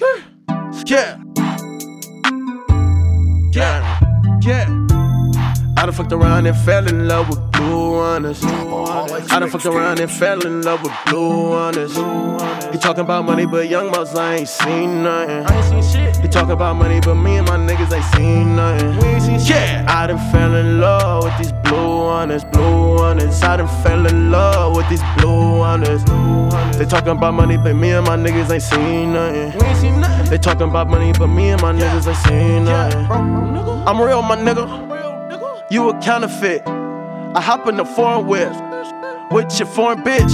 Yeah. Yeah. Yeah. I done fucked around and fell in love with blue hunnids. I done fucked around and fell in love with blue hunnids. He talking about money, but young mouse, I ain't seen nothing. I ain't seen shit. He talk about money, but me and my niggas ain't seen nothing. We ain't seen shit. Yeah, I done fell in love with these blue hunnids, blue hunnids. I done fell in love with these blue hunnids. They talking about money, but me and my niggas ain't seen nothing. They talking about money, but me and my niggas ain't seen nothing. I'm real, my nigga. You a counterfeit. I hop in the foreign whip with your foreign bitch.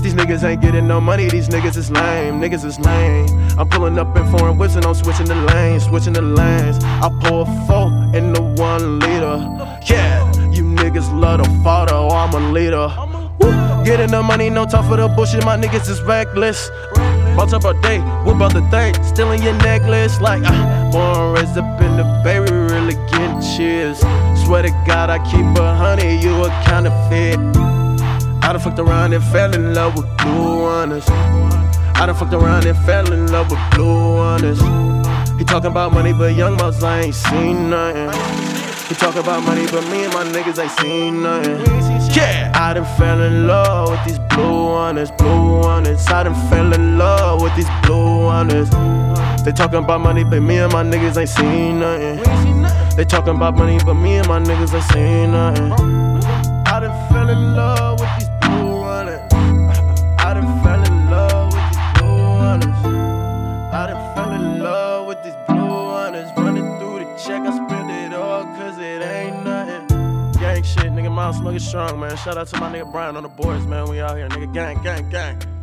These niggas ain't getting no money, these niggas is lame, niggas is lame. I'm pulling up in foreign whips and I'm switching the lanes, switching the lanes. I pour a four in the one liter. Yeah, you niggas love the photo, I'm a leader. Woo. Getting the money, no time for the bullshit, my niggas is reckless. Bout up a day, what about the thing? Stealing your necklace, like uh, born raised up in the we really getting cheers. Swear to God, I keep a honey, you a counterfeit. I done fucked around and fell in love with blue hunnids. I done fucked around and fell in love with blue hunnids. He talking about money, but young mouse, I ain't seen nothing. He talk about money, but me and my niggas ain't seen nothing. We ain't seen shit. Yeah, I done fell in love with these blue hunnids, blue hunnids. I done fell in love with these blue hunnids. They talking about money, but me and my niggas ain't seen nothing. We ain't seen nothing. They talking about money, but me and my niggas ain't seen nothing. I done fell in love with these blue hunnids. I done fell in love with these blue hunnids. I done fell in love with these blue hunnids. Running through the check, I Smoking strong, man. Shout out to my nigga Brian on the boards, man. We out here, nigga. Gang, gang, gang.